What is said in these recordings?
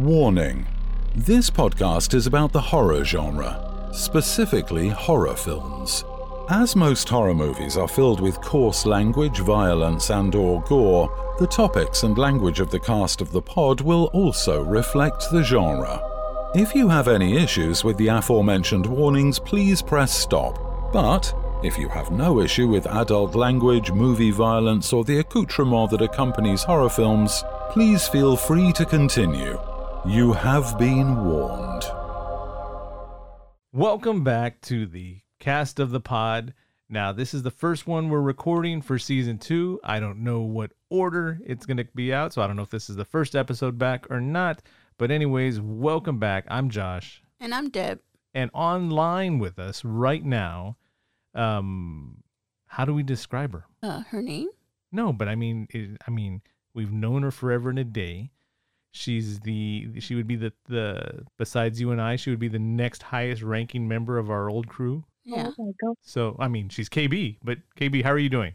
Warning This podcast is about the horror genre, specifically horror films. As most horror movies are filled with coarse language, violence, and or gore, the topics and language of the cast of the pod will also reflect the genre. If you have any issues with the aforementioned warnings, please press stop. But if you have no issue with adult language, movie violence, or the accoutrement that accompanies horror films, please feel free to continue. You have been warned. Welcome back to the cast of the pod. Now, this is the first one we're recording for season two. I don't know what order it's going to be out, so I don't know if this is the first episode back or not. But, anyways, welcome back. I'm Josh. And I'm Deb. And online with us right now, um, how do we describe her? Uh, her name? No, but I mean, it, I mean, we've known her forever and a day. She's the she would be the the besides you and I, she would be the next highest ranking member of our old crew. Yeah. Oh so I mean, she's KB, but KB, how are you doing?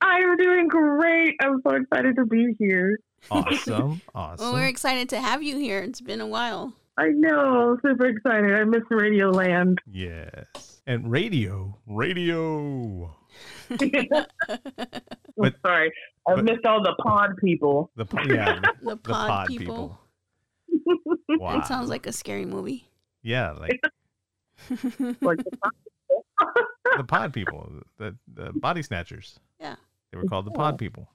I'm doing great. I'm so excited to be here. Awesome, awesome. Well, we're excited to have you here. It's been a while. I know, super excited. I miss Radio Land. yes, and radio, radio. I'm sorry, I but- missed all the pod people. The po- yeah, The the pod, pod people. people. Wow. It sounds like a scary movie. yeah, like Like, the pod people, the the body snatchers. Yeah. They were called the pod people.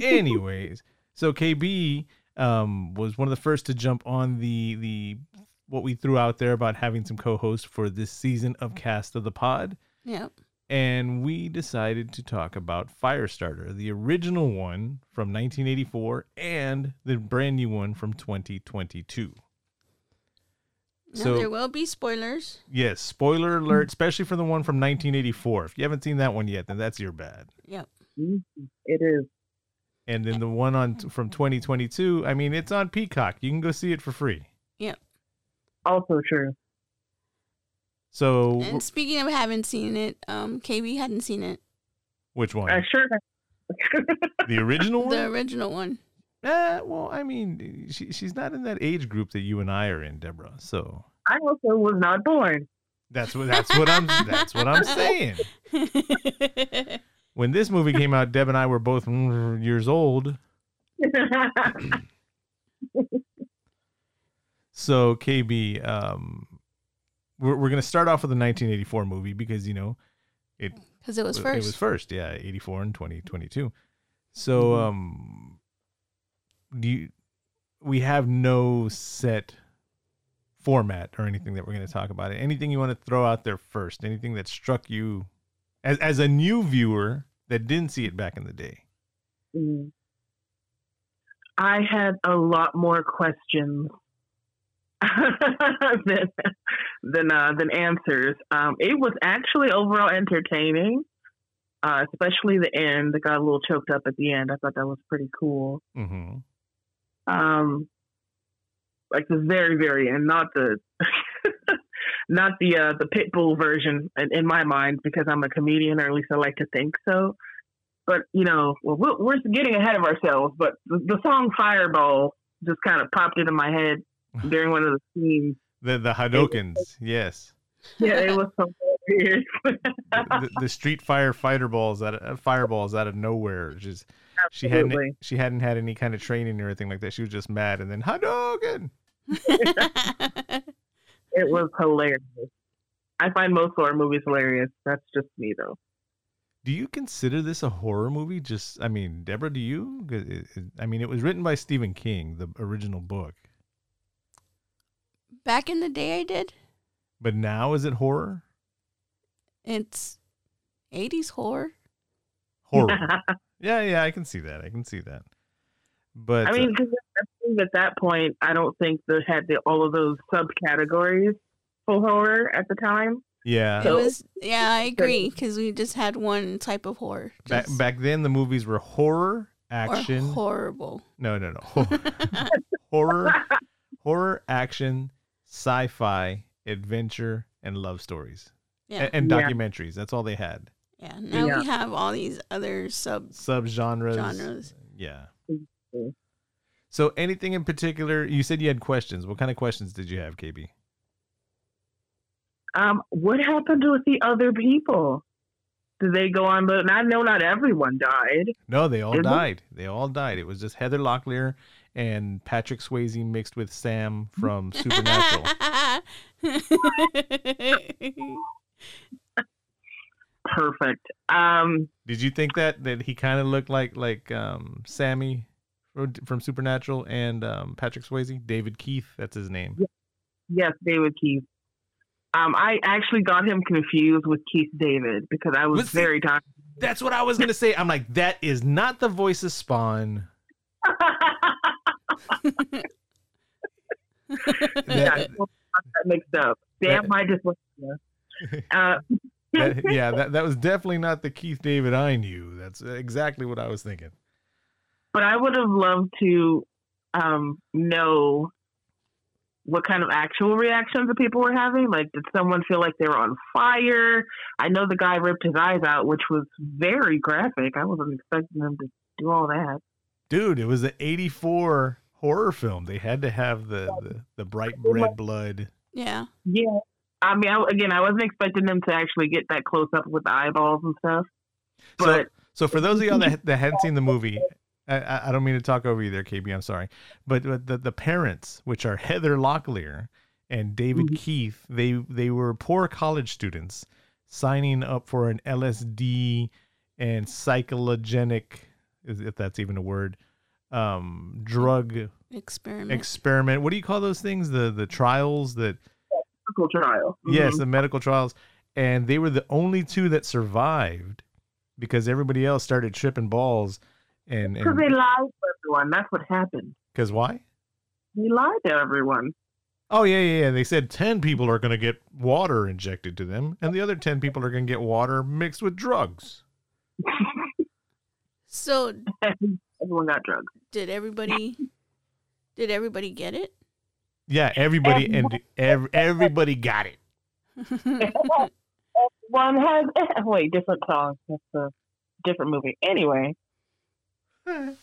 Anyways, so KB um, was one of the first to jump on the the what we threw out there about having some co-hosts for this season of Cast of the Pod, Yep. And we decided to talk about Firestarter, the original one from 1984 and the brand new one from 2022. Now, So- there will be spoilers. Yes, spoiler alert, especially for the one from 1984. If you haven't seen that one yet, then that's your bad. Yep. Mm-hmm. it is. And then the one on from 2022, I mean, it's on Peacock. You can go see it for free. Yep. Oh, also true. So, And speaking of haven't seen it, um, KB hadn't seen it. which one? I sure. The original one? The original one. Eh, well, I mean, she, she's not in that age group that you and I are in, Deborah. So I also was not born. that's what that's what I'm that's what I'm saying. When this movie came out, Deb and I were both years old. So KB, um, we're we're gonna start off with the 1984 movie because you know it Because it was first. It first. was first, yeah, 84 and 2022. So, um, do you, we have no set format or anything that we're going to talk about. Anything you want to throw out there first? Anything that struck you as as a new viewer that didn't see it back in the day? Mm. I had a lot more questions than than uh, than answers. Um, it was actually overall entertaining, uh, especially the end. I got a little choked up at the end. I thought that was pretty cool. Mm-hmm. Um, like the very very end, not the not the uh, the pitbull version in, in my mind because I'm a comedian, or at least I like to think so. But you know, well, we're, we're getting ahead of ourselves. But the, the song Fireball just kind of popped into my head during one of the scenes. The the Hadokens, yes. Yeah, it was so weird. the, the Street Fire fighter balls out of, uh, fireballs out of nowhere. Just she hadn't she hadn't had any kind of training or anything like that. She was just mad, and then Hadouken. it was hilarious. I find most horror movies hilarious. That's just me, though. Do you consider this a horror movie? Just, I mean, Deborah, do you? I mean, it was written by Stephen King, the original book. Back in the day, I did. But now is it horror? It's 80s horror. Horror. yeah, yeah, I can see that. I can see that. But I mean, because I think at that point, I don't think they had the, all of those subcategories for horror at the time. yeah, It was yeah, I agree because we just had one type of horror. back just- back then the movies were horror, or action. horrible. no, no, no. Hor- horror, horror, action, sci-fi, adventure, and love stories. Yeah, A- and, Yeah. documentaries. That's all they had. yeah. Now Yeah. we have all these other sub Subgenres. genres. Yeah. So anything in particular? You said you had questions. What kind of questions did you have, KB? Um, what happened with the other people? Did they go on? But I know not everyone died. No, they all Did they? died. They all died. It was just Heather Locklear and Patrick Swayze mixed with Sam from Supernatural. Perfect. Um, Did you think that that he kind of looked like like um, Sammy from, from Supernatural and um, Patrick Swayze? David Keith, that's his name. yes, David Keith. Um, I actually got him confused with Keith David because I was Let's very tired. That's what I was gonna say. I'm like, that is not the voice of Spawn. yeah, That- got that mixed up. Damn, my dyslexia. Uh, that- yeah, that, that was definitely not the Keith David I knew. That's exactly what I was thinking. but I would have loved to um, know what kind of actual reactions the people were having. Like, did someone feel like they were on fire? I know the guy ripped his eyes out, which was very graphic. I wasn't expecting them to do all that. Dude, it was an 84 horror film. They had to have the, the, the bright red blood. yeah, Yeah. I mean, I, again, I wasn't expecting them to actually get that close up with the eyeballs and stuff. So, But so for those of y'all that, that hadn't seen the movie, I- I, I don't mean to talk over you there, KB. I'm sorry, but, but the, the parents, which are Heather Locklear and David Mhm. Keith, they they were poor college students signing up for an LSD and psychologenic, if that's even a word, um, drug experiment. experiment. What do you call those things? The the trials that medical trial. Yes, Mhm. the medical trials. And they were the only two that survived because everybody else started tripping balls. And Because they lied to everyone. That's what happened. because why? They lied to everyone. Oh yeah, yeah, yeah. They said ten people are going to get water injected to them, and the other ten people are going to get water mixed with drugs. so everyone got drugs. did everybody? Did everybody get it? Yeah, everybody and ev- everybody got it. One has wait different songs. That's a different movie. Anyway,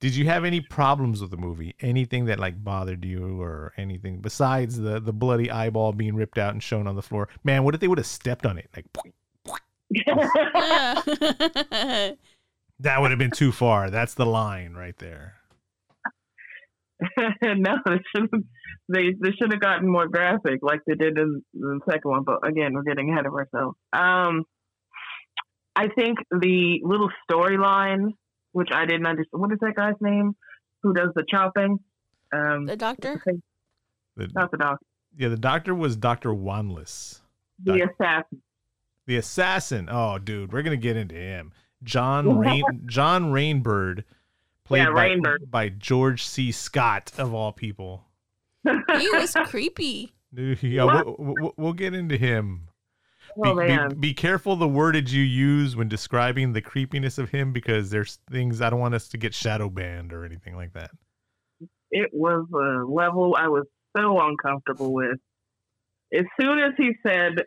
Did you have any problems with the movie? Anything that like bothered you or anything besides the the bloody eyeball being ripped out and shown on the floor? Man, what if they would have stepped on it? Like that would have been too far. That's the line right there. no, they should have they they should have gotten more graphic like they did in, in the second one. But again, we're getting ahead of ourselves. Um, I think the little storyline, which I didn't understand. What is that guy's name? Who does the chopping? Um, the doctor. The, not the doctor. yeah, the doctor was Doctor Wanless. The Doc- assassin. The assassin. Oh, dude, we're gonna get into him. John Rain John Rainbird, played Yeah, by, Rainbird. by George C. Scott of all people. He was creepy. Dude, Yeah, we'll, we'll, we'll get into him. Be, oh be, be careful the wordage you use when describing the creepiness of him because there's things I don't want us to get shadow banned or anything like that. it was a level I was so uncomfortable with. As soon as he said,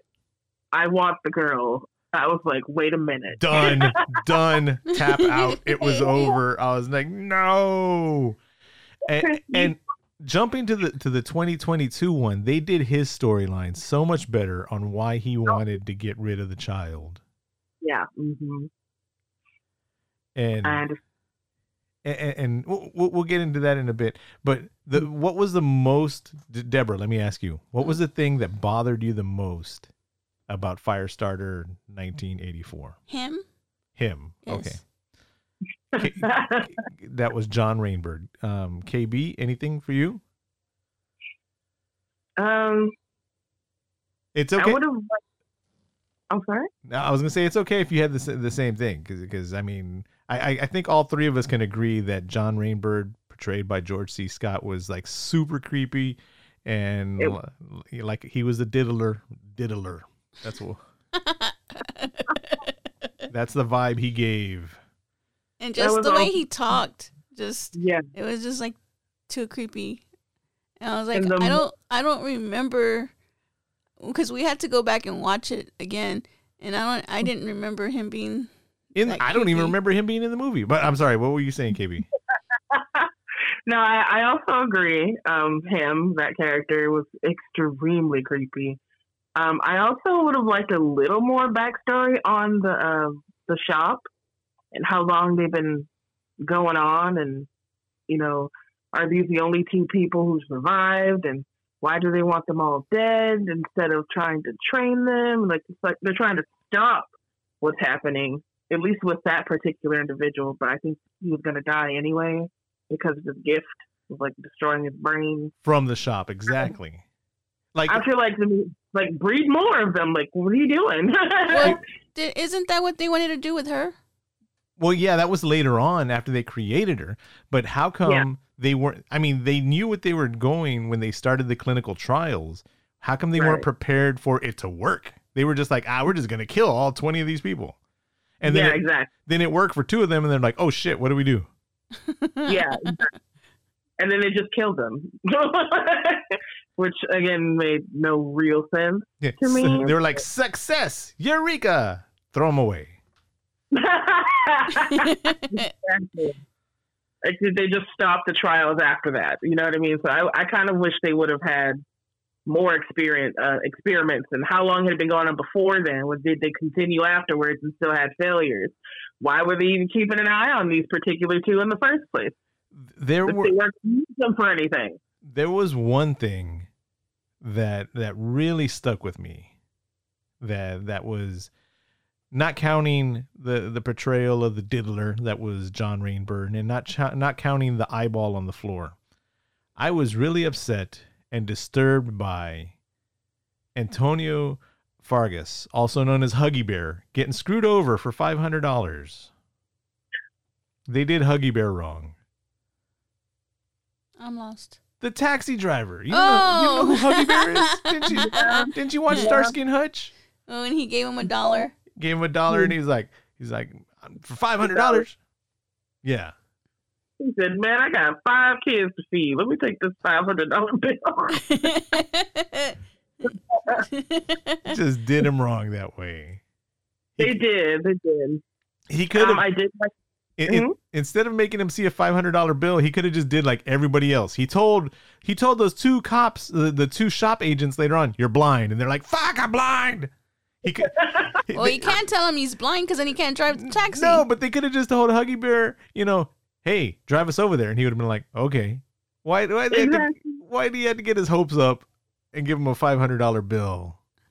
"I want the girl," I was like, "Wait a minute." Done, done, tap out. It was over. I was like, no. And, and jumping to the to the 2022 one, they did his storyline so much better on why he wanted to get rid of the child. Yeah. Mm-hmm. And And and, and we'll, we'll- we'll get into that in a bit. But the what was the most, Deborah? Let me ask you, what was the thing that bothered you the most about Firestarter 1984? Him. Him. Yes. Okay, K- that was John Rainbird. Um, KB, anything for you? um, It's I okay. would have. I'm sorry. No, I was gonna say it's okay if you had the the same thing because because I mean I, I I think all three of us can agree that John Rainbird portrayed by George C. Scott was like super creepy and It- like he was the diddler diddler. That's what that's the vibe he gave. and just the way all- he talked, just Yeah. it was just like too creepy. And I was like, the- I don't, I don't remember because we had to go back and watch it again, and I don't, I didn't remember him being. In Like I don't even remember him being in the movie. But I'm sorry, what were you saying, KB? no, I, I also agree. Um, him, that character, was extremely creepy. Um, I also would have liked a little more backstory on the uh, the shop and how long they've been going on, and you know, are these the only two people who survived, and why do they want them all dead instead of trying to train them? Like it's like they're trying to stop what's happening, at least with that particular individual. But I think he was going to die anyway because of his gift of like destroying his brain. From the shop, exactly. Like I feel like the- like breed more of them. Like, what are you doing? Well, isn't that what they wanted to do with her? Well, yeah, that was later on after they created her. But how come Yeah. they weren't? I mean, they knew what they were going when they started the clinical trials. How come they weren't prepared prepared for it to work? They were just like, ah, we're just gonna kill all twenty of these people, and then yeah, it, exactly. then it worked for two of them, and they're like, oh shit, what do we do? Yeah, and then they just killed them, which again made no real sense. Yeah, To me- they were like, success, eureka, throw them away. Exactly. Like, they just stop the trials after that? You know what I mean? So I, I kind of wish they would have had more experience, uh, experiments, and how long had it been going on before then? Was did they continue afterwards and still had failures? Why were they even keeping an eye on these particular two in the first place? There were they weren't them for anything. there was one thing that that really stuck with me that that was not counting the the portrayal of the diddler that was John Rainbird and not ch- not counting the eyeball on the floor. I was really upset and disturbed by Antonio Fargas, also known as Huggy Bear, getting screwed over for $500. They did Huggy Bear wrong. I'm lost. The taxi driver. You know, you know who Oh. Huggy Bear is? Didn't you? Didn't you watch Yeah. Starsky and Hutch? Oh, and he gave him a dollar. Gave him a dollar, and he's like, he's like, for five hundred dollars. Yeah, He said, "Man, I got five kids to feed. Let me take this five hundred dollar bill." just did him wrong that way. they did. They did. He could have Um, I did like. Mhm. instead of making him see a five hundred dollar bill, he could have just did like everybody else. He told he told those two cops, the, the two shop agents later on, "You're blind," and they're like, "Fuck, I'm blind." He could. well, you can't tell him he's blind because then he can't drive the taxi. No, but they could have just told Huggy Bear, you know, hey, drive us over there, and he would have been like, okay. Why? Why? They had to, why do you have to get his hopes up and give him a five hundred dollar bill?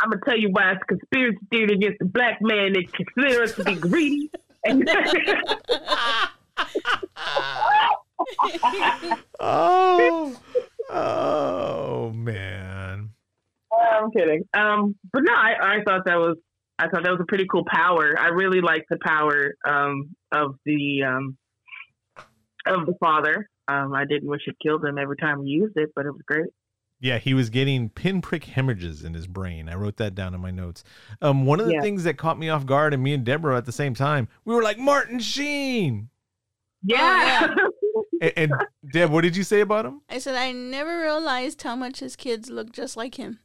I'm gonna tell you why it's a conspiracy theory against the black man. They consider us to be greedy. Oh, oh man. I'm kidding. Um, but no, I, I thought that was I thought that was a pretty cool power. I really liked the power um, of the um, of the father. Um, I didn't wish it killed him every time he used it, but it was great. Yeah, he was getting pinprick hemorrhages in his brain. I wrote that down in my notes. Um, one of the Yeah. things that caught me off guard, and me and Deborah at the same time, we were like Martin Sheen. Yeah. And, and Deb, what did you say about him? I said I never realized how much his kids look just like him.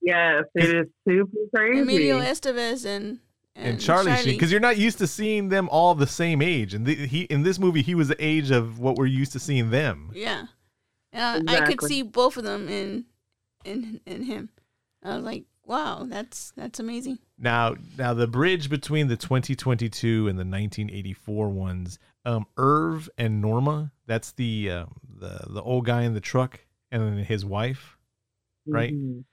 yes, it is super crazy. Emilio Estevez and And, Charlie, Sheen, because you're not used to seeing them all the same age, and the, he in this movie he was the age of what we're used to seeing them. yeah, and I, I could see both of them in in in him. I was like, wow, that's that's amazing. Now, now the bridge between the 2022 and the 1984 ones, um, Irv and Norma. That's the um, the the old guy in the truck, and then his wife. right? Mhm.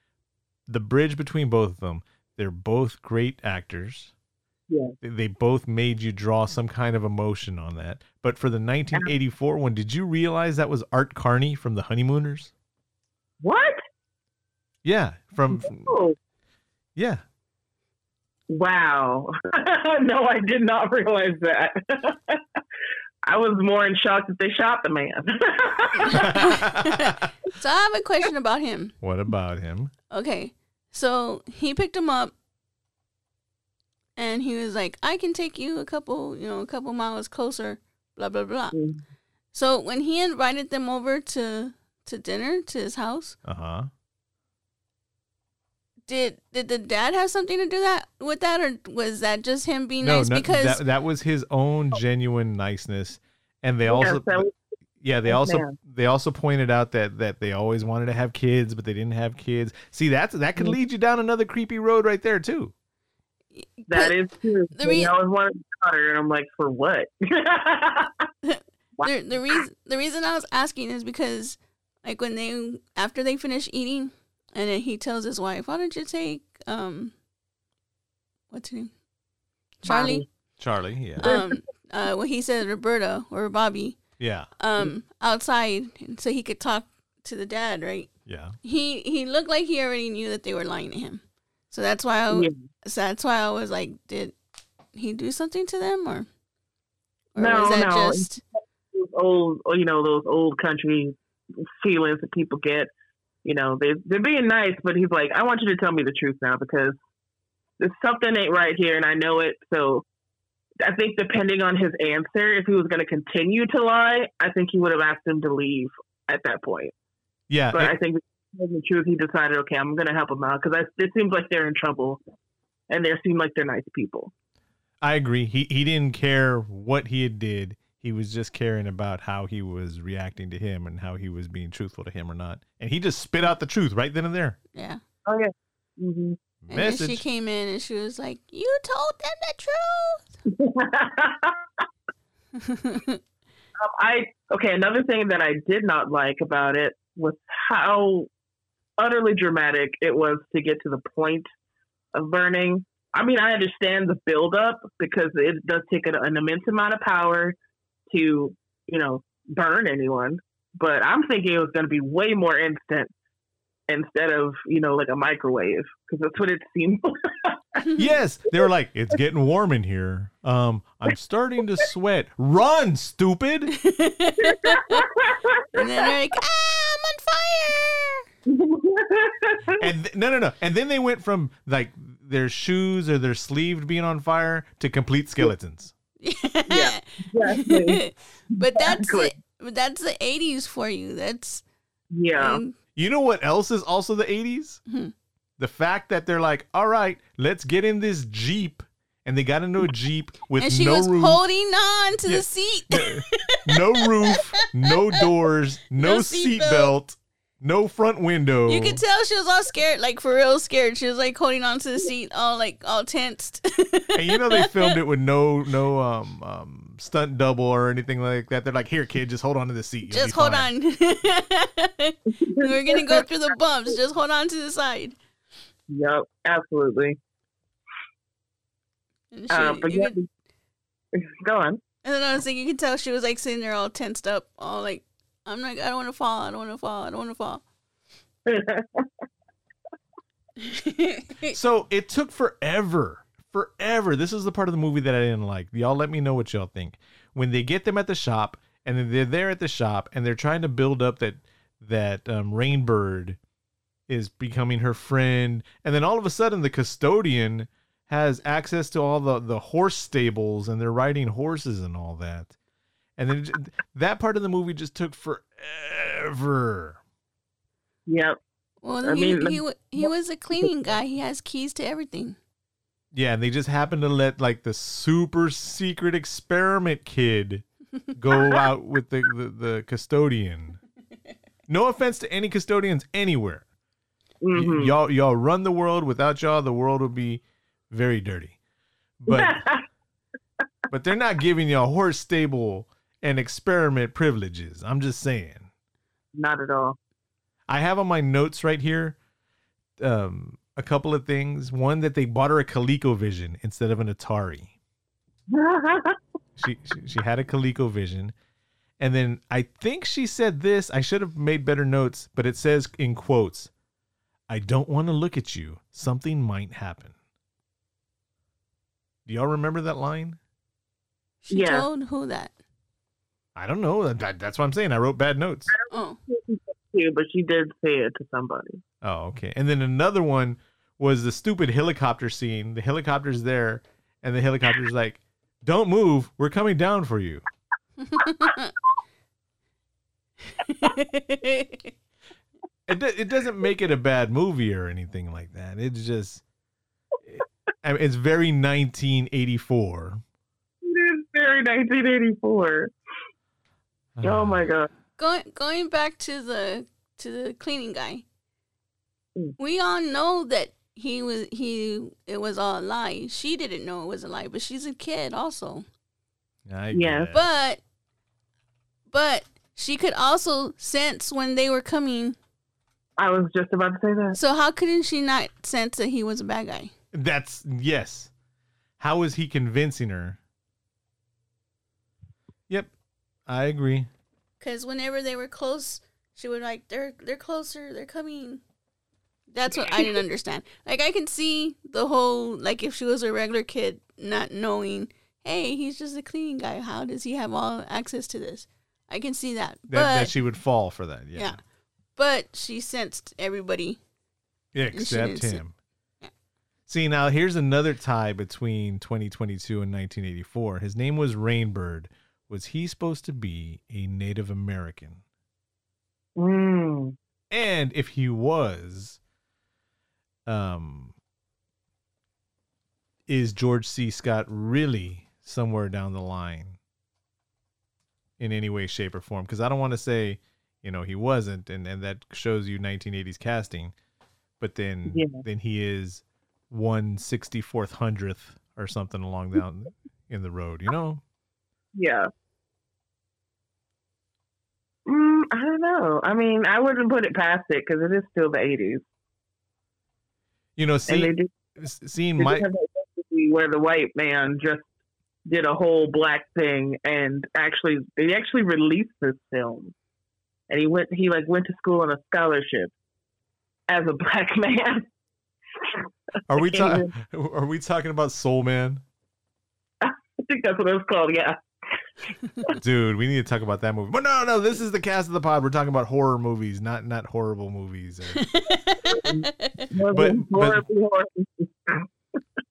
The bridge between both of them. They're both great actors. Yeah. They- They both made you draw some kind of emotion on that. But for the 1984 one, did you realize that was Art Carney from the Honeymooners? What? Yeah, from, from- Oh, yeah. wow. no, I did not realize that. I was more in shock that they shot the man. So I have a question about him. what about him? Okay, so he picked him up, and he was like, "I can take you a couple, you know, a couple miles closer." Blah blah blah. Mhm. So when he invited them over to to dinner to his house, Uh huh. did did the dad have something to do that with that, or was that just him being No, nice? no because that, that was his own genuine niceness. And they Yes, also, that yeah, they also, ma'am. they also pointed out that that they always wanted to have kids, but they didn't have kids. See, that's that could Mhm. lead you down another creepy road right there too. That is true. The The rea- I always wanted a daughter, and I'm like, for what? the the reason the reason I was asking is because like when they after they finish eating and then he tells his wife, "Why don't you take um what's her name? Charlie." Charlie, yeah, Um uh well he said Roberta or Bobby yeah, um outside so he could talk to the dad, right? yeah. He he looked like he already knew that they were lying to him. So that's why I Yeah. so that's why I was like, did he do something to them or or No, was that no. just those old, oh, you know, those old country feelings that people get. You know, they they're being nice, but he's like, I want you to tell me the truth now because there's something ain't right here, and I know it. So, I think depending on his answer, if he was going to continue to lie, I think he would have asked him to leave at that point. Yeah, But it- I think because the truth, he decided, okay, I'm going to help him out because it seems like they're in trouble, and they seem like they're nice people. I agree. He he didn't care what he had did. He was just caring about how he was reacting to him and how he was being truthful to him or not. And he just spit out the truth right then and there. yeah. Oh yeah. hmm And then she came in and she was like, "You told them the truth." Um, I okay. Another thing that I did not like about it was how utterly dramatic it was to get to the point of burning. I mean, I understand the build up because it does take an, an immense amount of power to, you know, burn anyone. But I'm thinking it was going to be way more instant instead of, you know, like a microwave because that's what it seemed. like. yes, they were like, "It's getting warm in here. Um, I'm starting to sweat. Run, stupid!" and then they're like, "Ah, I'm on fire!" And th- no, no, no. And then they went from like their shoes or their sleeve being on fire to complete skeletons. Yeah, exactly. but that's Exactly. it. That's the '80s for you. That's yeah. and- You know what else is also the 80s? Hmm. The fact that they're like, all right, let's get in this Jeep. And they got into a Jeep with and she no was roof, holding on to Yeah. the seat. no roof, no doors, no, No seat seatbelt. belt, no front window. You could tell she was all scared, like for real scared. She was like holding onto the seat, all like all tensed. and you know they filmed it with no no um um stunt double or anything like that. They're like, here, kid, just hold on to the seat. You'll Just hold fine." on. We're gonna go through the bumps. Just hold on to the side. Yep, absolutely. And, she, Uh, but you yeah, could, go on. and then I was like, you could tell she was like sitting there all tensed up, all like, I'm like, I don't want to fall. I don't want to fall. I don't want to fall. So it took forever, forever. This is the part of the movie that I didn't like. Y'all let me know what y'all think. When they get them at the shop and then they're there at the shop and they're trying to build up that that um, Rainbird is becoming her friend, and then all of a sudden the custodian has access to all the the horse stables and they're riding horses and all that. And then it that part of the movie just took forever. Yep. Well, I he mean, he, he was a cleaning guy. He has keys to everything. Yeah, and they just happened to let like the super secret experiment kid go out with the, the, the custodian. No offense to any custodians anywhere. Y- Mhm. y'all y'all run the world. Without y'all, the world would be very dirty. But but they're not giving you a horse stable and experiment privileges. I'm just saying. Not at all. I have on my notes right here um, a couple of things. One that they bought her a ColecoVision instead of an Atari. She, she she had a ColecoVision, and then I think she said this. I should have made better notes, but it says in quotes, "I don't want to look at you. Something might happen." Do y'all remember that line? She Yeah. told who that? I don't know. That, that's what I'm saying. I wrote bad notes. Oh, too, but she did say it to somebody. Oh, okay. And then another one was the stupid helicopter scene. The helicopter's there, and the helicopter's like, "Don't move. We're coming down for you." It do- it doesn't make it a bad movie or anything like that. It's just, I mean, it's very 1984. It is very 1984. Oh my god. going going back to the to the cleaning guy. Mm. We all know that he was he it was all a lie. She didn't know it was a lie, but she's a kid also. I Yes. guess. But but she could also sense when they were coming. I was just about to say that. So how couldn't she not sense that he was a bad guy? That's yes. How is he convincing her? Yep, I agree. Because whenever they were close, she would like they're they're closer, they're coming. That's what I didn't understand. Like I can see the whole like if she was a regular kid not knowing, hey, he's just a cleaning guy. How does he have all access to this? I can see that. That, but that she would fall for that. Yeah. yeah. But she sensed everybody. Yeah, except him. See, now here's another tie between 2022 and 1984. His name was Rainbird. Was he supposed to be a Native American? Mm. And if he was, um, is George C. Scott really somewhere down the line in any way, shape, or form? Because I don't want to say, you know, he wasn't, and, and that shows you 1980s casting, but then Yeah. then he is one sixty fourth hundredth or something along down in the road, you know? Yeah. Mm, I don't know. I mean, I wouldn't put it past it because it is still the 80s. You know, and they see, do, seeing they my have that fantasy where the white man just did a whole black thing and actually they actually released this film and he went he like went to school on a scholarship as a black man are we talking are we talking about Soul Man? i think that's what it was called yeah Dude, we need to talk about that movie. But no, no, this is the cast of the pod. We're talking about horror movies, not not horrible movies. Or, But- but-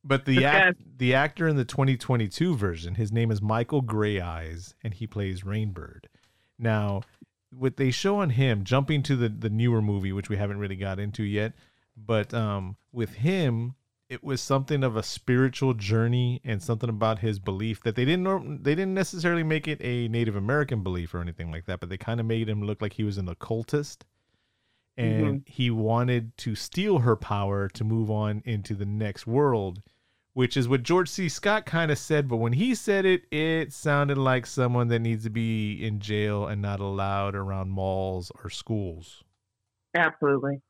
but the The act, the actor in the 2022 version, his name is Michael Greyeyes, and he plays Rainbird. Now, what they show on him, jumping to the the newer movie, which we haven't really got into yet, but um, with him, it was something of a spiritual journey and something about his belief that they didn't they didn't necessarily make it a Native American belief or anything like that, but they kind of made him look like he was an occultist and mm-hmm. he wanted to steal her power to move on into the next world, which is what George C. Scott kind of said. But when he said it, it sounded like someone that needs to be in jail and not allowed around malls or schools. absolutely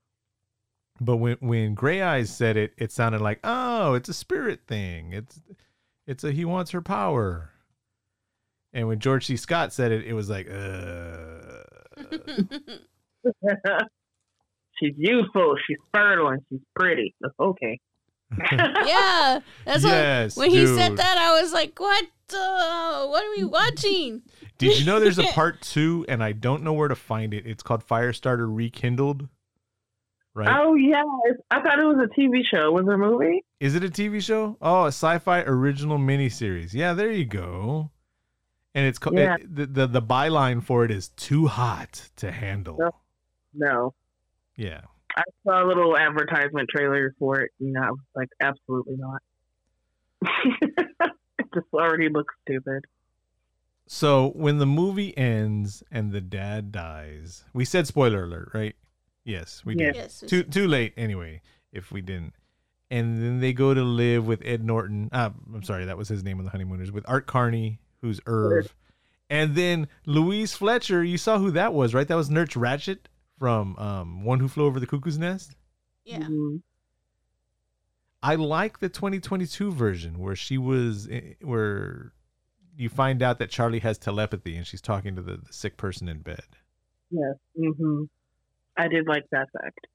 But when when Greyeyes said it, it sounded like, oh, it's a spirit thing. It's it's a he wants her power. And when George C. Scott said it, it was like, uh. she's youthful she's fertile and she's pretty okay yeah, that's Yes, what. When he said that, I was like, "What? Uh, what are we watching?" Did you know there's a part two, and I don't know where to find it. It's called Firestarter Rekindled. Right? Oh yeah, I thought it was a TV show. Was it a movie? Is it a TV show? Oh, a sci-fi original miniseries. Yeah, there you go. And it's called Yeah. it- the, the the byline for it is too hot to handle. No. No, Yeah. I saw a little advertisement trailer for it, and I was like, absolutely not. it just already looks stupid. So when the movie ends and the dad dies, we said spoiler alert, right? Yes, we did. Yes. Too too late anyway. If we didn't, and then they go to live with Ed Norton. Uh, I'm sorry, that was his name on the honeymooners with Art Carney, who's Irv, and then Louise Fletcher. You saw who that was, right? That was Nurse Ratched from um, One Who Flew Over the Cuckoo's Nest. Yeah. Mhm. I like the 2022 version where she was eh, where you find out that Charlie has telepathy and she's talking to the, the sick person in bed. Yes. hmm I did like that fact.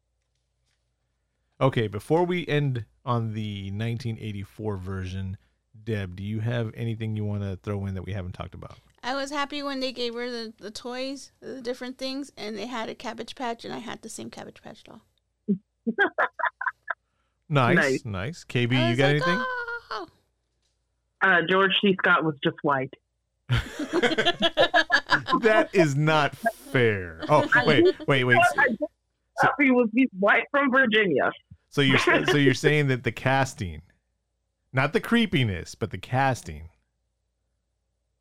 Okay, before we end on the 1984 version, Deb, do you have anything you want to throw in that we haven't talked about? I was happy when they gave her the, the toys, the different things, and they had a Cabbage Patch, and I had the same Cabbage Patch doll. Nice, Nice. nice. KB, you got like, anything? "Oh." Uh, George C. Scott was just white. that is not fair. Oh, wait, wait, wait. Thought he was he's white from Virginia. So you're so you're saying that the casting, not the creepiness, but the casting,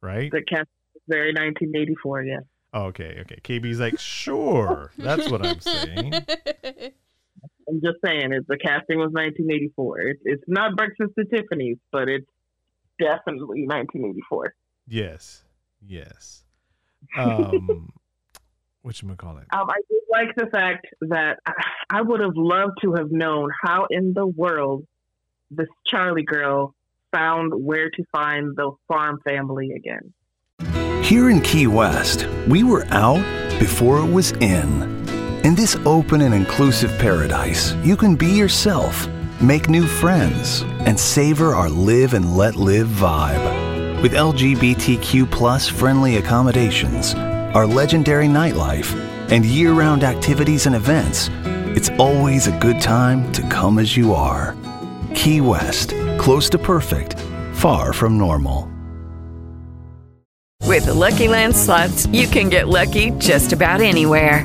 right? The cast was very 1984. Yeah. Oh, okay, okay. KB's like, sure, that's what I'm saying. I'm just saying, it's, the casting was 1984. It, it's not Breakfast at Tiffany's, but it's definitely 1984. Yes, yes. Um, what you call it? Um, I do like the fact that I, I would have loved to have known how in the world this Charlie girl found where to find the farm family again. Here in Key West, we were out before it was in. In this open and inclusive paradise, you can be yourself, make new friends, and savor our live and let live vibe. With LGBTQ friendly accommodations, our legendary nightlife, and year round activities and events, it's always a good time to come as you are. Key West, close to perfect, far from normal. With the Lucky Land slots, you can get lucky just about anywhere.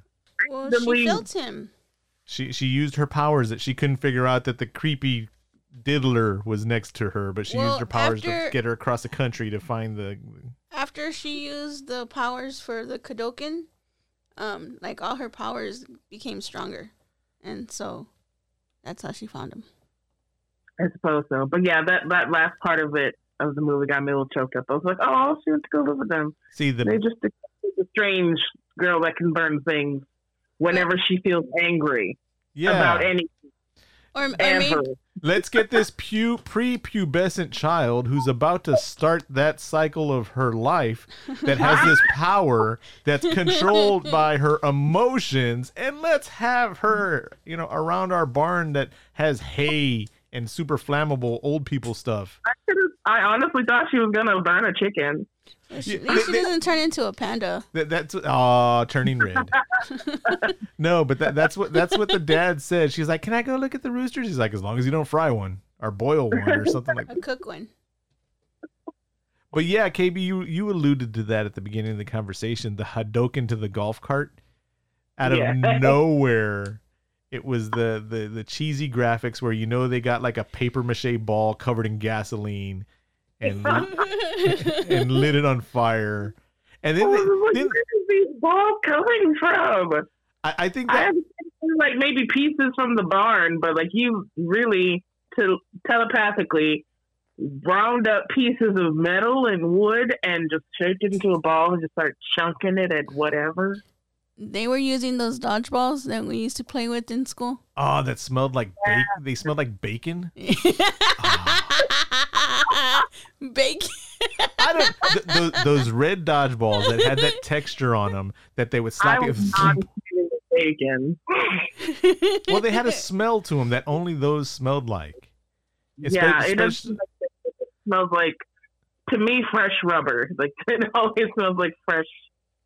Well, she lead. felt him. She she used her powers that she couldn't figure out that the creepy diddler was next to her, but she Well, used her powers after- to get her across the country to find the. After she used the powers for the Kadoken, um, like all her powers became stronger, and so that's how she found him. I suppose so. But yeah, that, that last part of it, of the movie, got me a little choked up. I was like, oh, she wants to go live with them. See the They just a, a strange girl that can burn things whenever she feels angry yeah. about anything. Or, or ever. maybe, Let's get this pu- pre-pubescent child who's about to start that cycle of her life that has this power that's controlled by her emotions and let's have her, you know, around our barn that has hay and super flammable old people stuff. I, I honestly thought she was gonna burn a chicken. She, Yeah, at least they- she doesn't turn into a panda. That, that's oh, turning red. no, but that, that's what that's what the dad said. She's like, "Can I go look at the roosters?" He's like, "As long as you don't fry one or boil one or something like A cook one. But yeah, KB, you you alluded to that at the beginning of the conversation. The Hadoken to the golf cart, out of Yeah. nowhere, it was the, the the cheesy graphics where you know they got like a paper mache ball covered in gasoline, and and lit it on fire, and I then, was like, then where is these balls coming from? I, I think I that understand like maybe pieces from the barn, but like you really to telepathically round up pieces of metal and wood and just shaped it into a ball and just start chunking it at whatever. They were using those dodgeballs that we used to play with in school. Oh, that smelled like bacon. They smelled like bacon. Ah. Bacon. I don't. Th- th- those red dodgeballs that had that texture on them that they would slap I you. was not eating bacon. well, they had a smell to them that only those smelled like. Espe- yeah, it, especially- doesn't, it smells like to me fresh rubber. Like it always smells like fresh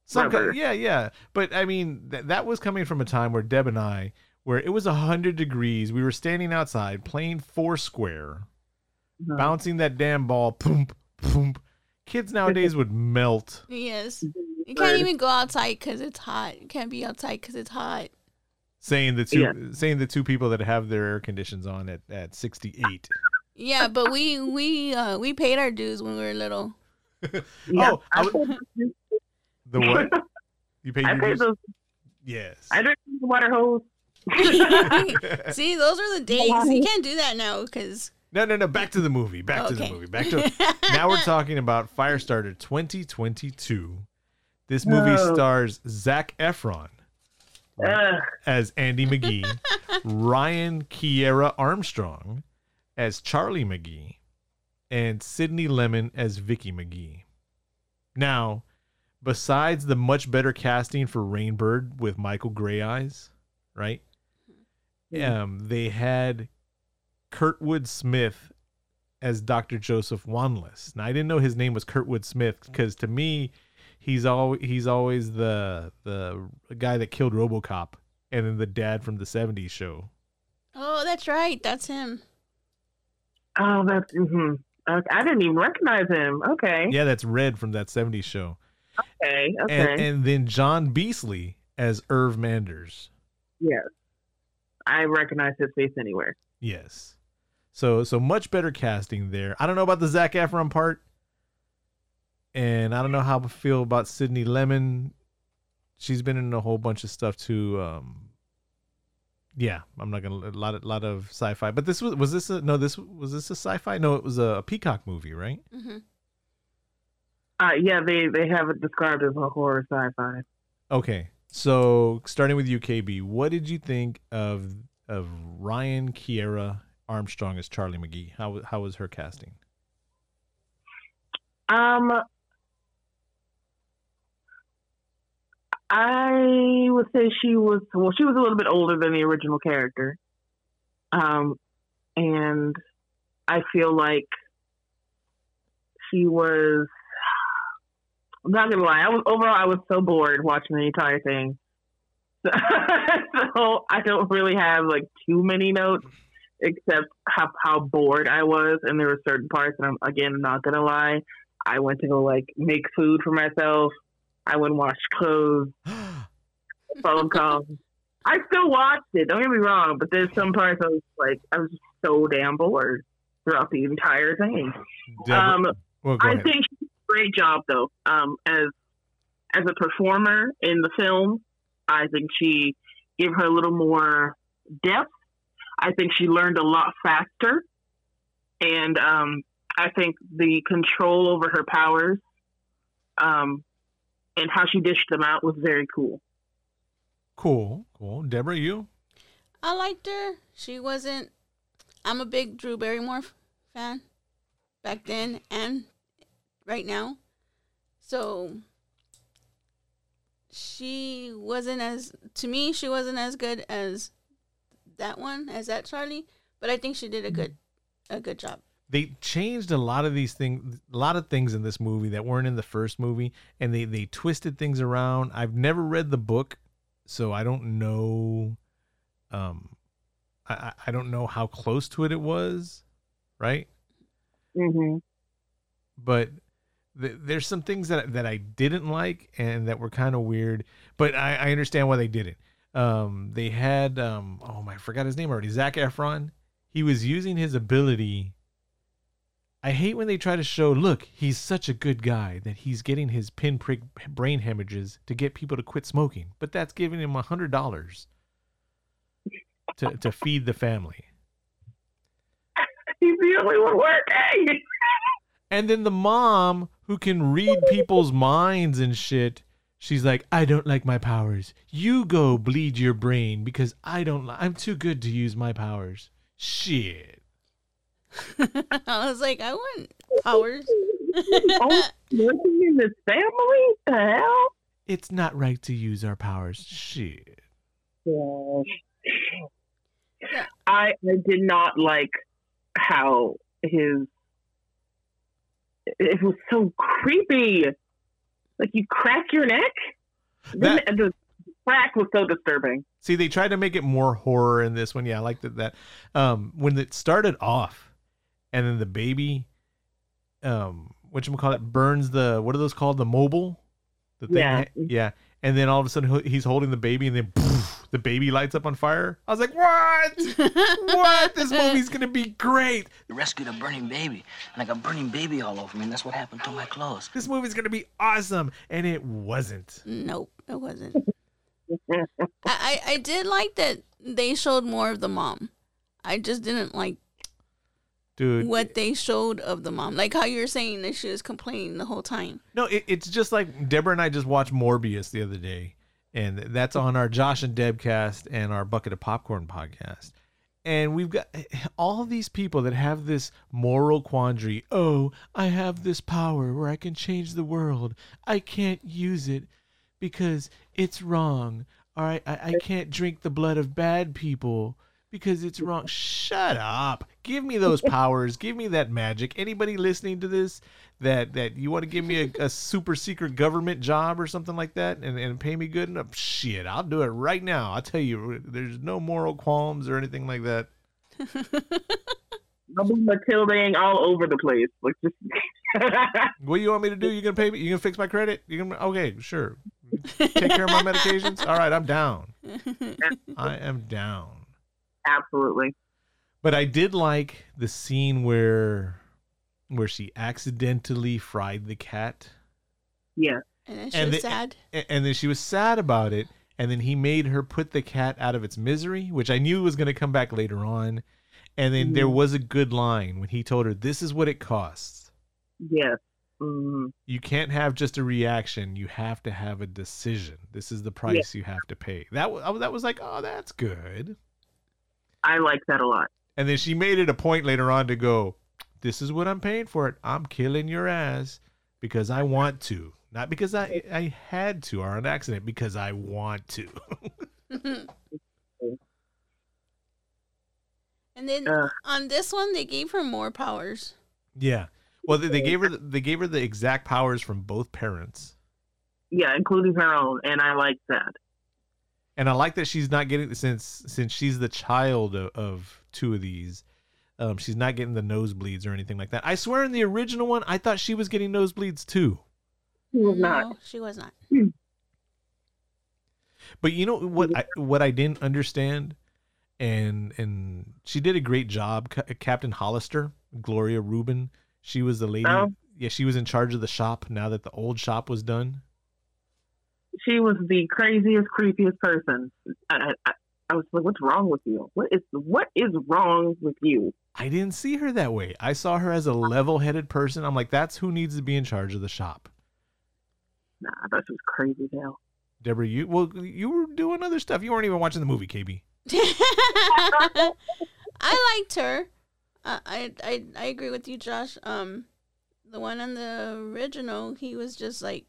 Some rubber. kind, yeah, yeah. But I mean, th- that was coming from a time where Deb and I, where it was hundred degrees, we were standing outside playing Foursquare, Uh-huh. bouncing that damn ball. Poom, poom. Kids nowadays would melt. yes. You can't even go outside because it's hot. You can't be outside because it's hot. Saying the two, Yeah. saying the two people that have their air conditions on at, at sixty eight. Yeah, but we we uh we paid our dues when we were little. Yeah, Oh, I, I w- The what? You paid I your paid dues? those. Yes. I drink the water hose. See, those are the days. You can't do that now because No, no, no. Back to the movie. Back to the movie. Back to now. We're talking about Firestarter 2022. This movie No. stars Zac Efron Ugh. as Andy McGee, Ryan Kiera Armstrong as Charlie McGee, and Sydney Lemmon as Vicky McGee. Now, besides the much better casting for Rainbird with Michael Greyeyes, right? Um, they had Kurtwood Smith as Dr. Joseph Wanless. Now I didn't know his name was Kurtwood Smith because to me, he's always he's always the the guy that killed RoboCop and then the dad from the '70s show. oh, that's right, that's him. Oh, that's. hmm Okay. I didn't even recognize him. Okay. Yeah, that's Red from that '70s show. Okay. Okay. And and then John Beasley as Irv Manders. yes. I recognize his face anywhere. Yes. So so much better casting there. I don't know about the Zac Efron part. And I don't know how I feel about Sydney Lemmon. She's been in a whole bunch of stuff too. Um yeah, I'm not gonna a lot of lot of sci-fi. But this was was this a no this was this a sci-fi? No, it was a Peacock movie, right? hmm Uh, yeah, they they have it described as a horror sci-fi. Okay. So starting with UKB, what did you think of of Ryan Kiera Armstrong as Charlie McGee? How how was her casting? Um, I would say she was well. She was a little bit older than the original character. Um, and I feel like she was. I'm not gonna lie. I was overall. I was so bored watching the entire thing. so I don't really have like too many notes, except how how bored I was, and there were certain parts. And I'm again not gonna lie. I went to go like make food for myself. I went and wash clothes, phone calls. I still watched it. Don't get me wrong, but there's some parts I was like, I was just so damn bored throughout the entire thing. Deborah- Um, well, I ahead. think she did a great job though. Um, as as a performer in the film, I think she gave her a little more depth. I think she learned a lot faster, and um, I think the control over her powers, um, and how she dished them out was very cool. Cool, cool. Deborah, you? I liked her. She wasn't. I'm a big Drew Barrymore fan, back then and right now. So she wasn't as to me. She wasn't as good as that one as that Charlie, but I think she did a good a good job. They changed a lot of these things, a lot of things in this movie that weren't in the first movie, and they they twisted things around. I've never read the book, so I don't know. Um, I I- I don't know how close to it it was, right? Mm-hmm. but th- there's some things that that I didn't like and that were kind of weird. But I, I understand why they did it. Um, they had um, oh my, I forgot his name already. Zac Efron. He was using his ability. I hate when they try to show, look, he's such a good guy that he's getting his pinprick brain hemorrhages to get people to quit smoking, but that's giving him a hundred dollars to to feed the family. He's the only one working. And then the mom who can read people's minds and shit, she's like, "I don't like my powers. You go bleed your brain because I don't. Li- I'm too good to use my powers." Shit. I was like, I want powers. oh, working in this family? The hell? It's not right to use our powers. Shit. I, I did not like how his. It was so creepy. Like you crack your neck. That- the crack was so disturbing. See, they tried to make it more horror in this one. Yeah, I liked that. That um, when it started off, and then the baby, um, what you call it, burns the what are those called? The mobile. The thing, Yeah. yeah. And then all of a sudden he's holding the baby, and then the baby lights up on fire. I was like, what? what? This movie's gonna be great. rescued a burning baby, and I got burning baby all over me, and that's what happened to my clothes. This movie's gonna be awesome, and it wasn't. Nope, it wasn't. I, I I did like that they showed more of the mom. I just didn't like Dude, what they showed of the mom. Like how you're saying that she was complaining the whole time. No, it, it's just like Deborah and I just watched Morbius the other day, and that's on our Josh and Deb cast and our Bucket of Popcorn podcast. And we've got eh, all these people that have this moral quandary. Oh, I have this power where I can change the world. I can't use it because it's wrong. All right, I, I can't drink the blood of bad people because it's wrong. Shut up. Give me those powers. Give me that magic. Anybody listening to this that that you want to give me a, a super secret government job or something like that and, and pay me good enough? Shit, I'll do it right now. I'll tell you, there's no moral qualms or anything like that. I'll be Matildaing all over the place. Like just What do you want me to do? You gonna pay me? You gonna fix my credit? You gonna okay? Sure. Take care of my medications. All right, I'm down. I am down. absolutely. But I did like the scene where where she accidentally fried the cat. Yeah. And then she And was the- sad. And then she was sad about it. And then he made her put the cat out of its misery, which I knew was going to come back later on. And then there was a good line when he told her, This is what it costs. Yes. hmm You can't have just a reaction. You have to have a decision. This is the price you have to pay. That was, that was like, Oh, that's good. I like that a lot. And then she made it a point later on to go, This is what I'm paying for it. I'm killing your ass because I want to. Not because I I had to or an accident, because I want to. And then Ugh. on this one, they gave her more powers. yeah. Well, they, they gave her the, they gave her the exact powers from both parents, Yeah, including her own, and I like that. And I like that she's not getting since since she's the child of, of two of these. Um, she's not getting the nosebleeds or anything like that. I swear, in the original one, I thought she was getting nosebleeds too. She was no, not. she was not. But you know what? I, what I didn't understand, and and she did a great job. Ca- Captain Hollister, Gloria Reuben, she was the lady. Oh. Yeah, she was in charge of the shop now that the old shop was done. She was the craziest, creepiest person. I, I, I was like, "What's wrong with you? What is what is wrong with you?" I didn't see her that way. I saw her as a level-headed person. I'm like, that's who needs to be in charge of the shop. Nah, I thought she was crazy as hell. Deborah, you well, you were doing other stuff. You weren't even watching the movie, KB. I liked her. I, I I I agree with you, Josh. Um, the one on the original, he was just like,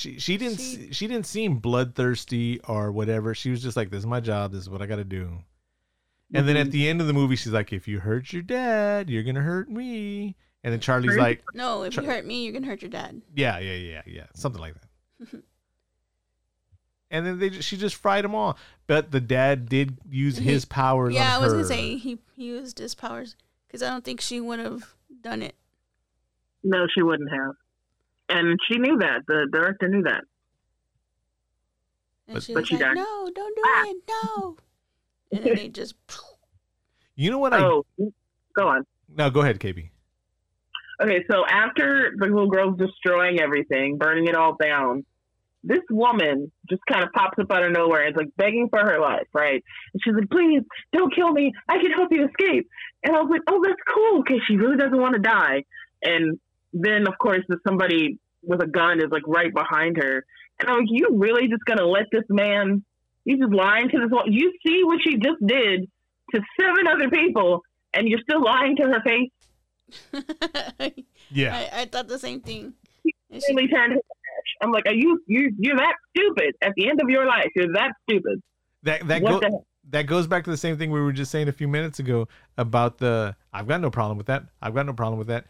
She she didn't She- she, she didn't seem bloodthirsty or whatever. She was just like, "This is my job. This is what I got to do." And then at mm-hmm. the end of the movie, she's like, "If you hurt your dad, you're gonna hurt me." And then Charlie's Crazy. like, no, if Try- you hurt me, you're gonna hurt your dad. "Yeah, yeah, yeah, yeah, something like that." and then they ju- she just fried them all. But the dad did use He- his powers. Yeah, I was her. gonna say he, he used his powers because I don't think she would have done it. No, she wouldn't have, and she knew that. The director knew that. And But- she but she like, died. "No, don't do Ah. it, no." And then they just You know what I? Oh, go on. No, go ahead, KB. Okay, so after the little girl's destroying everything, burning it all down, this woman just kind of pops up out of nowhere and is like begging for her life, right? And she's like, please don't kill me. I can help you escape. And I was like, oh, that's cool because she really doesn't want to die. And then, of course, there's somebody with a gun is like right behind her. And I'm like, you really just going to let this man, you just lying to this woman. You see what she just did to seven other people and you're still lying to her face? Yeah. I, I thought the same thing. And Really turned her. I'm like, are you, you, you're that stupid at the end of your life. You're that stupid. That that What go, the heck? that goes back to the same thing we were just saying a few minutes ago about the I've got no problem with that. I've got no problem with that.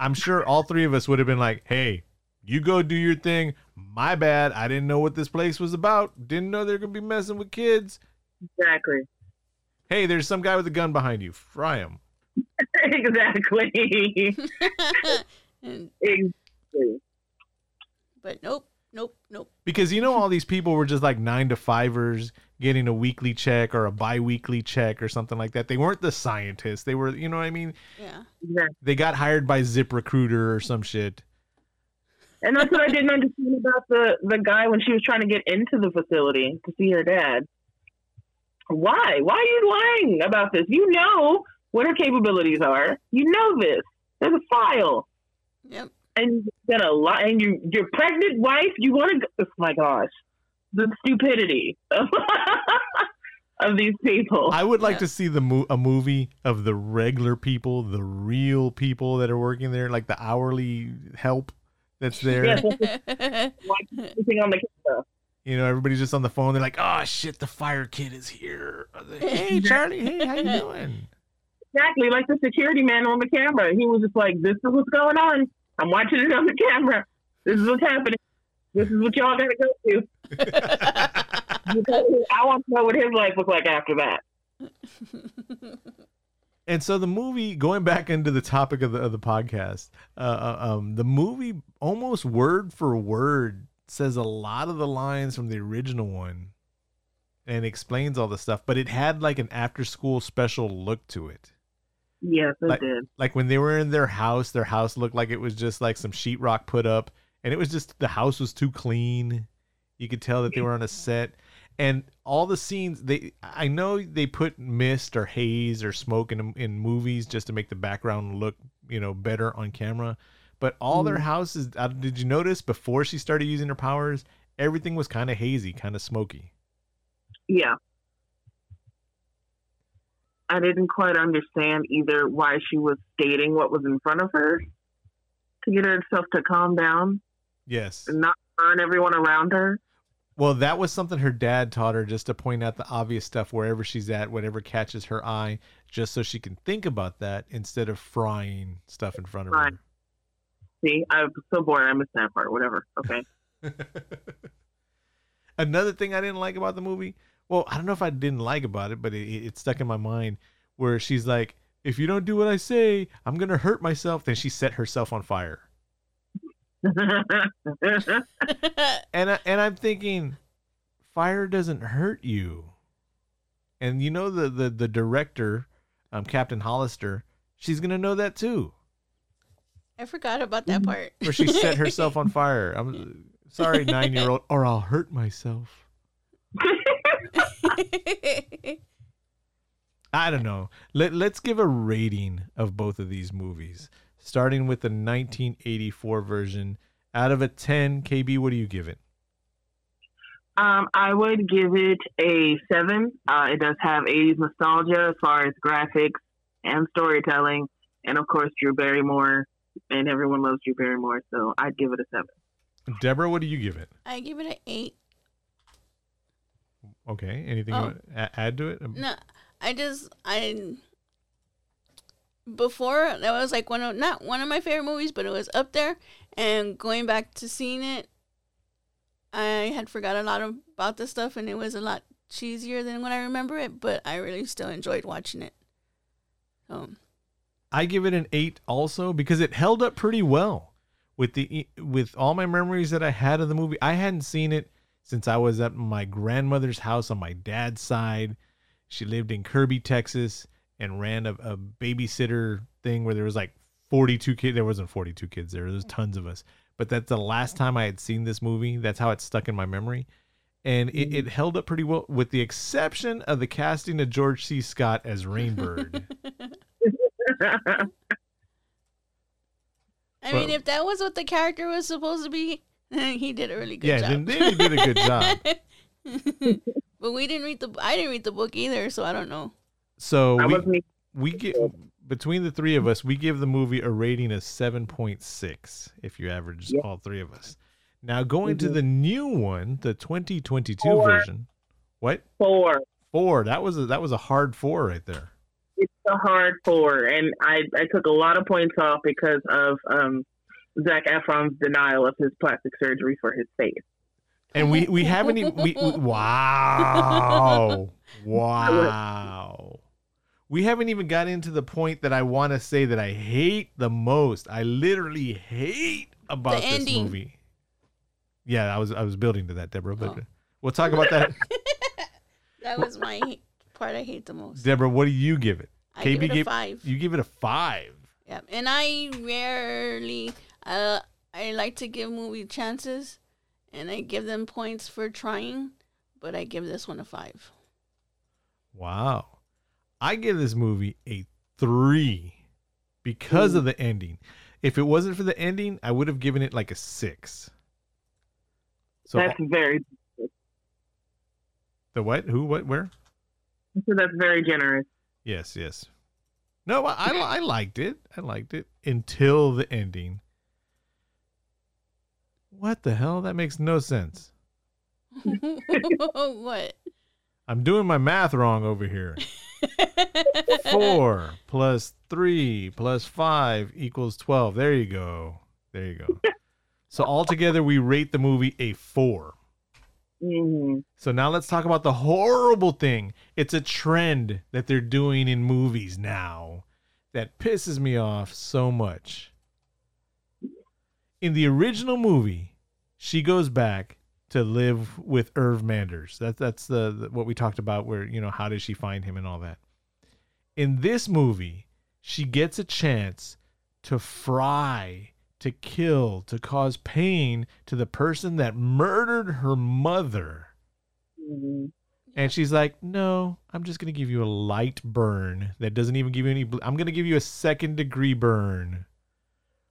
I'm sure all three of us would have been like, "Hey, you go do your thing. My bad. I didn't know what this place was about. Didn't know they're going to be messing with kids. Exactly. Hey, there's some guy with a gun behind you. Fry him." exactly. exactly. but nope, nope, nope. Because you know all these people were just like 9 to 5ers getting a weekly check or a bi-weekly check or something like that. They weren't the scientists. They were, you know what I mean? Yeah. Exactly. They got hired by Zip Recruiter or some shit. And that's what I didn't understand about the the guy when she was trying to get into the facility to see her dad. Why? Why are you lying about this? You know what her capabilities are. You know this. There's a file. Yep. And you're gonna lie. And you, your pregnant wife. You want to? Oh my gosh, the stupidity of, of these people. I would like Yeah. to see the mo- a movie of the regular people, the real people that are working there, like the hourly help that's there. Yes, on the camera. You know, everybody's just on the phone. They're like, "Oh shit, the fire kid is here." Hey, Charlie. Hey, how you doing? Exactly, like the security man on the camera. He was just like, "This is what's going on. I'm watching it on the camera. This is what's happening. This is what y'all gotta go to." I want to know what his life looked like after that. And so the movie, going back into the topic of the of the podcast, uh, uh, um, the movie almost word for word says a lot of the lines from the original one, and explains all the stuff. But it had like an after school special look to it. Yes, it Like- did. Like when they were in their house, their house looked like it was just like some sheetrock put up, and it was just the house was too clean. You could tell that they were on a set, and all the scenes they I know they put mist or haze or smoke in in movies just to make the background look you know better on camera. But all their houses, uh, did you notice before she started using her powers, everything was kind of hazy, kind of smoky. Yeah. I didn't quite understand either why she was stating what was in front of her to get herself to calm down Yes. and not burn everyone around her. Well, that was something her dad taught her just to point out the obvious stuff wherever she's at, whatever catches her eye, just so she can think about that instead of frying stuff in front of Right. her. See, I'm so bored. I missed that part. Whatever. Okay. Another thing I didn't like about the movie, well, I don't know if I didn't like about it, but it, it stuck in my mind where she's like, if you don't do what I say, I'm going to hurt myself. Then she set herself on fire. And, I, and I'm thinking, fire doesn't hurt you. And you know, the, the, the director, um, Captain Hollister, she's going to know that too. I forgot about that part. Where she set herself on fire. I'm sorry, nine year old, or I'll hurt myself. I don't know. Let, let's give a rating of both of these movies, starting with the 1984 version. Out of a 10, KB, what do you give it? Um, I would give it a seven. Uh, it does have 80s nostalgia as far as graphics and storytelling, and of course Drew Barrymore, and everyone loves Drew Barrymore, so I'd give it a seven. Deborah, what do you give it? I give it an eight. Okay. Anything Oh. you want to add to it? No, I just I before that was like one of not one of my favorite movies, but it was up there. And going back to seeing it, I had forgot a lot about the stuff, and it was a lot cheesier than when I remember it. But I really still enjoyed watching it. Um, I give it an eight also because it held up pretty well with the with all my memories that I had of the movie. I hadn't seen it since I was at my grandmother's house on my dad's side. She lived in Kirby, Texas, and ran a, a babysitter thing where there was like 42 kids. There wasn't 42 kids there. There was mm. tons of us, but that's the last time I had seen this movie. That's how it stuck in my memory. And it, it mm. held up pretty well, with the exception of the casting of George C. Scott as Rainbird. I mean, if that was what the character was supposed to be, he did a really good yeah, job. then, then he did a good job. but we didn't read the. I didn't read the book either, so I don't know. So we, we get between the three of us, we give the movie a rating of seven point six if you average Yeah. all three of us. Now going to Mhm. the new one, the 2022 version. What? Four. Four. That was a, that was a hard four right there. It's a hard four, and I I took a lot of points off because of um Zac Efron's denial of his plastic surgery for his face. And we we haven't even we, we wow wow. We haven't even got into the point that I want to say that I hate the most. I literally hate about The this ending. movie. Yeah, I was I was building to that, Deborah, but Oh. we'll talk about that. That was my part I hate the most. Deborah, what do you give it? I give it a gave- five. You give it a five. Yeah, and I rarely, uh, I like to give movie chances, and I give them points for trying, but I give this one a five. Wow. I give this movie a three because of the ending. If it wasn't for the ending, I would have given it like a six. So that's very the what? Who? What? Where? so that's very generous. Yes, yes. No, I, I, I liked it. I liked it until the ending. What the hell? That makes no sense. what? I'm doing my math wrong over here. Four plus three plus five equals 12. There you go. There you go. So altogether, we rate the movie a four. hmm So now let's talk about the horrible thing. It's a trend that they're doing in movies now that pisses me off so much. In the original movie, she goes back to live with Irv Manders. That, that's the, the what we talked about where, you know, how does she find him and all that. In this movie, she gets a chance to fry, to kill, to cause pain to the person that murdered her mother. hmm And she's like, "No, I'm just gonna give you a light burn that doesn't even give you any. Ble- I'm gonna give you a second degree burn,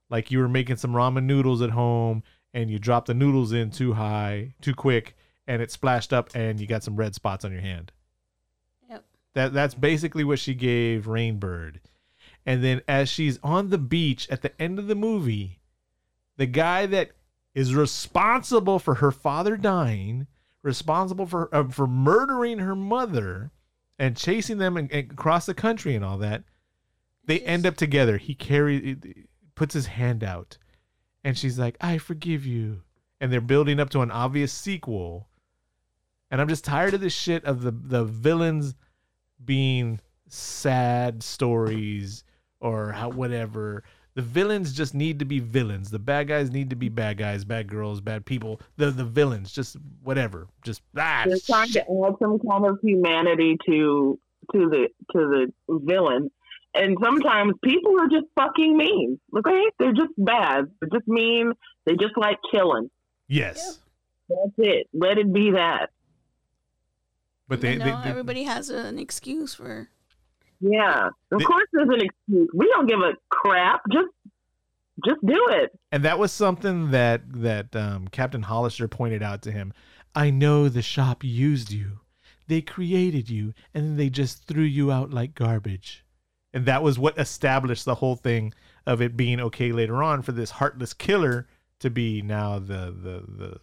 like you were making some ramen noodles at home and you dropped the noodles in too high, too quick, and it splashed up, and you got some red spots on your hand. Yep. That that's basically what she gave Rainbird. And then as she's on the beach at the end of the movie, the guy that is responsible for her father dying, responsible for uh, for murdering her mother and chasing them and, and across the country and all that, they end up together. He carries puts his hand out and she's like, "I forgive you." And they're building up to an obvious sequel. And I'm just tired of this shit of the the villains being sad stories or how whatever. The villains just need to be villains. The bad guys need to be bad guys, bad girls, bad people. The the villains, just whatever. Just ah, They're trying shit. to add some kind of humanity to to the to the villain. And sometimes people are just fucking mean. Okay? They're just bad. They're just mean. They just like killing. yes. That's it. Let it be that. But they, you they, know, they- everybody has an excuse for. Yeah. Of They- course there's an excuse. We don't give a crap. Just just do it. and that was something that that um, Captain Hollister pointed out to him. I know the shop used you. They created you, and then they just threw you out like garbage. And that was what established the whole thing of it being okay later on for this heartless killer to be now the the the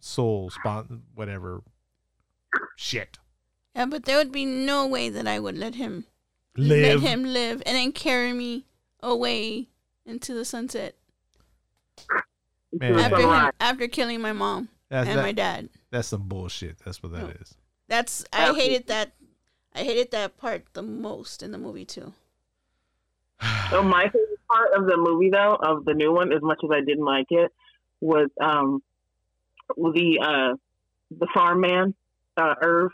soul spot whatever shit Yeah, but there would be no way that I would let him live. let him live and then carry me away into the sunset Man. After him, after killing my mom That's, and that- my dad. that's some bullshit. That's what that is. That's I hated that. I hated that part the most in the movie too. So my favorite part of the movie, though, of the new one, as much as I didn't like it, was um the uh the farm man, uh, Irv.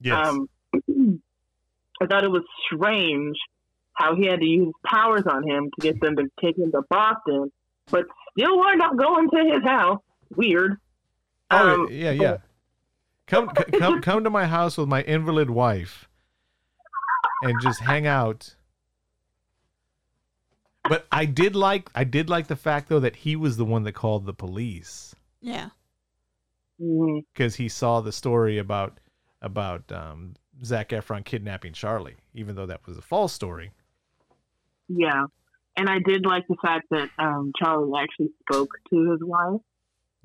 Yes. Um, I thought it was strange how he had to use powers on him to get them to take him to Boston, but still wind up going to his house. Weird. Oh Um, yeah, yeah. Come come come to my house with my invalid wife and just hang out. But I did like I did like the fact though that he was the one that called the police Yeah. because he saw the story about about um, Zac Efron kidnapping Charlie, even though that was a false story. Yeah. And I did like the fact that um, Charlie actually spoke to his wife.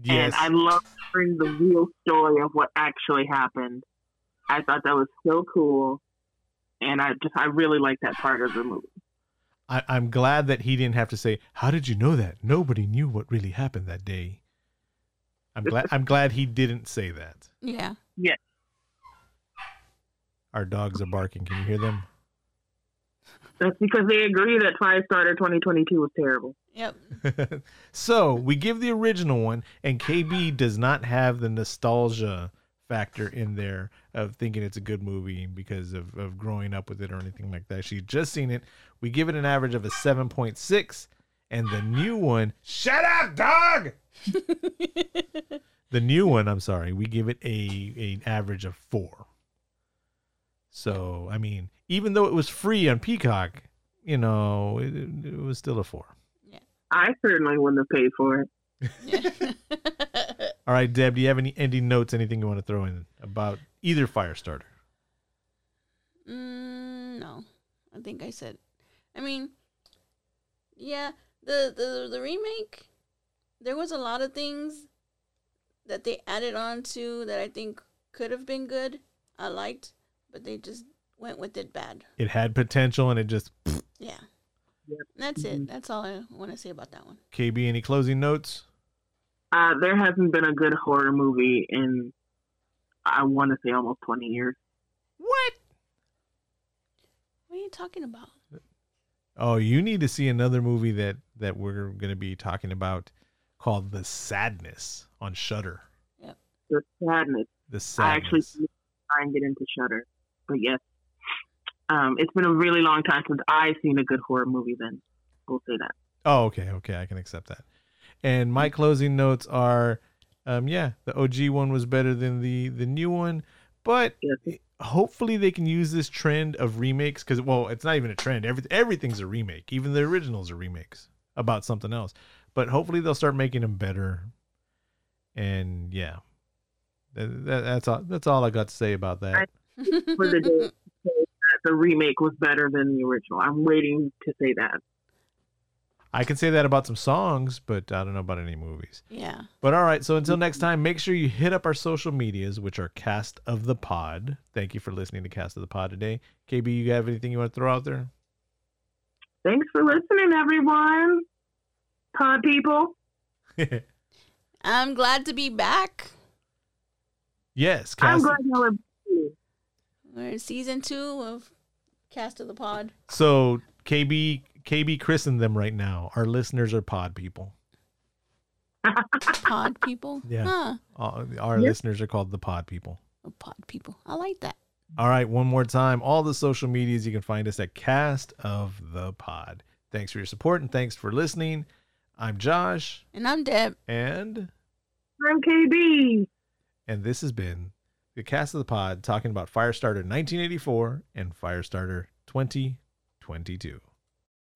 Yes, And I loved hearing the real story of what actually happened. I thought that was so cool. And I just, I really like that part of the movie. I, I'm glad that he didn't have to say, "How did you know that?" Nobody knew what really happened that day. I'm glad. I'm glad he didn't say that. Yeah. Yeah. Our dogs are barking. Can you hear them? That's because they agree that Firestarter 2022 was terrible. Yep. so we give the original one, and KB does not have the nostalgia factor in there of thinking it's a good movie because of, of growing up with it or anything like that. She's just seen it. We give it an average of a 7.6, and the new one, shut up, dog! the new one, I'm sorry, we give it a an average of four. So, I mean, even though it was free on Peacock, you know, it, it was still a four. Yeah. I certainly wouldn't have paid for it. All right, Deb, do you have any ending notes, anything you want to throw in about either Firestarter? Mm, no, I think I said. I mean, yeah, the the the remake. There was a lot of things that they added on to that I think could have been good. I liked, but they just went with it bad. It had potential and it just Yeah. That's it. That's all I want to say about that one. KB, any closing notes? Uh, there hasn't been a good horror movie in, I want to say, almost 20 years. What? What are you talking about? Oh, you need to see another movie that that we're going to be talking about called The Sadness on Shudder. The sadness. The Sadness. I actually Sadness. need to try and get into Shudder, but yes, um, it's been a really long time since I've seen a good horror movie. Then we'll say that. Oh, okay, okay, I can accept that. And my closing notes are, um, yeah, the OG one was better than the the new one, but hopefully they can use this trend of remakes because well, it's not even a trend. Every everything's a remake. Even the originals are remakes about something else. But hopefully they'll start making them better. And yeah, that, that, that's all. That's all I got to say about that. For the day, that the remake was better than the original. I'm waiting to say that. I can say that about some songs, but I don't know about any movies. Yeah. But all right, so until mm-hmm. next time, make sure you hit up our social medias, which are Cast of the Pod. Thank you for listening to Cast of the Pod today. KB, you have anything you want to throw out there? Thanks for listening, everyone. Pod people. I'm glad to be back. yes, I'm glad y'all are. We're in season two of Cast of the Pod. So KB, KB christened them right now. Our listeners are Pod people. Pod people. Yeah. Huh. All- Our listeners are called the Pod people. Oh, Pod people. I like that. All right, one more time. All the social medias you can find us at Cast of the Pod. Thanks for your support and thanks for listening. I'm Josh, And I'm Deb. and I'm KB. and this has been the Cast of the Pod talking about Firestarter 1984 and Firestarter 2022.